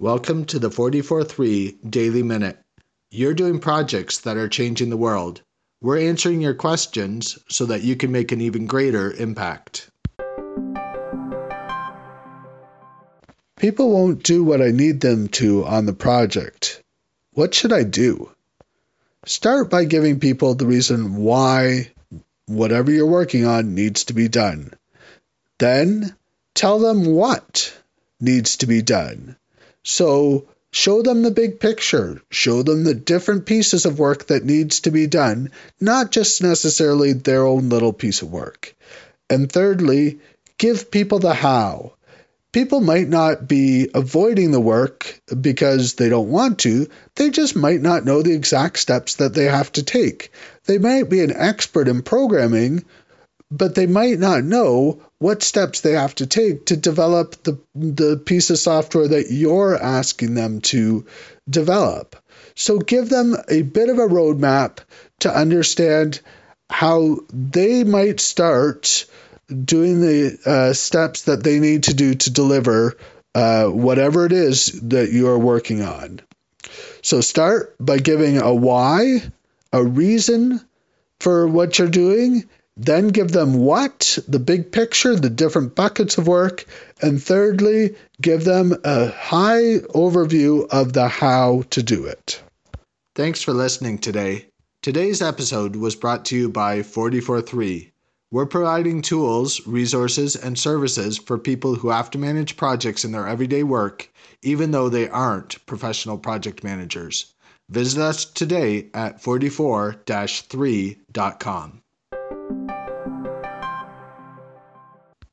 Welcome to the 44.3 Daily Minute. You're doing projects that are changing the world. We're answering your questions so that you can make an even greater impact. People won't do what I need them to on the project. What should I do? Start by giving people the reason why whatever you're working on needs to be done. Then tell them what needs to be done. So show them the big picture, show them the different pieces of work that needs to be done, not just necessarily their own little piece of work. And thirdly, give people the how people might not be avoiding the work because they don't want to. They just might not know the exact steps that they have to take. They might be an expert in programming, but they might not know what steps they have to take to develop the, the piece of software that you're asking them to develop. So give them a bit of a roadmap to understand how they might start doing the uh, steps that they need to do to deliver uh, whatever it is that you are working on. So start by giving a why, a reason for what you're doing, then give them what, the big picture, the different buckets of work, and thirdly, give them a high overview of the how to do it. Thanks for listening today. Today's episode was brought to you by 443 we're providing tools, resources, and services for people who have to manage projects in their everyday work, even though they aren't professional project managers. Visit us today at 44 3.com.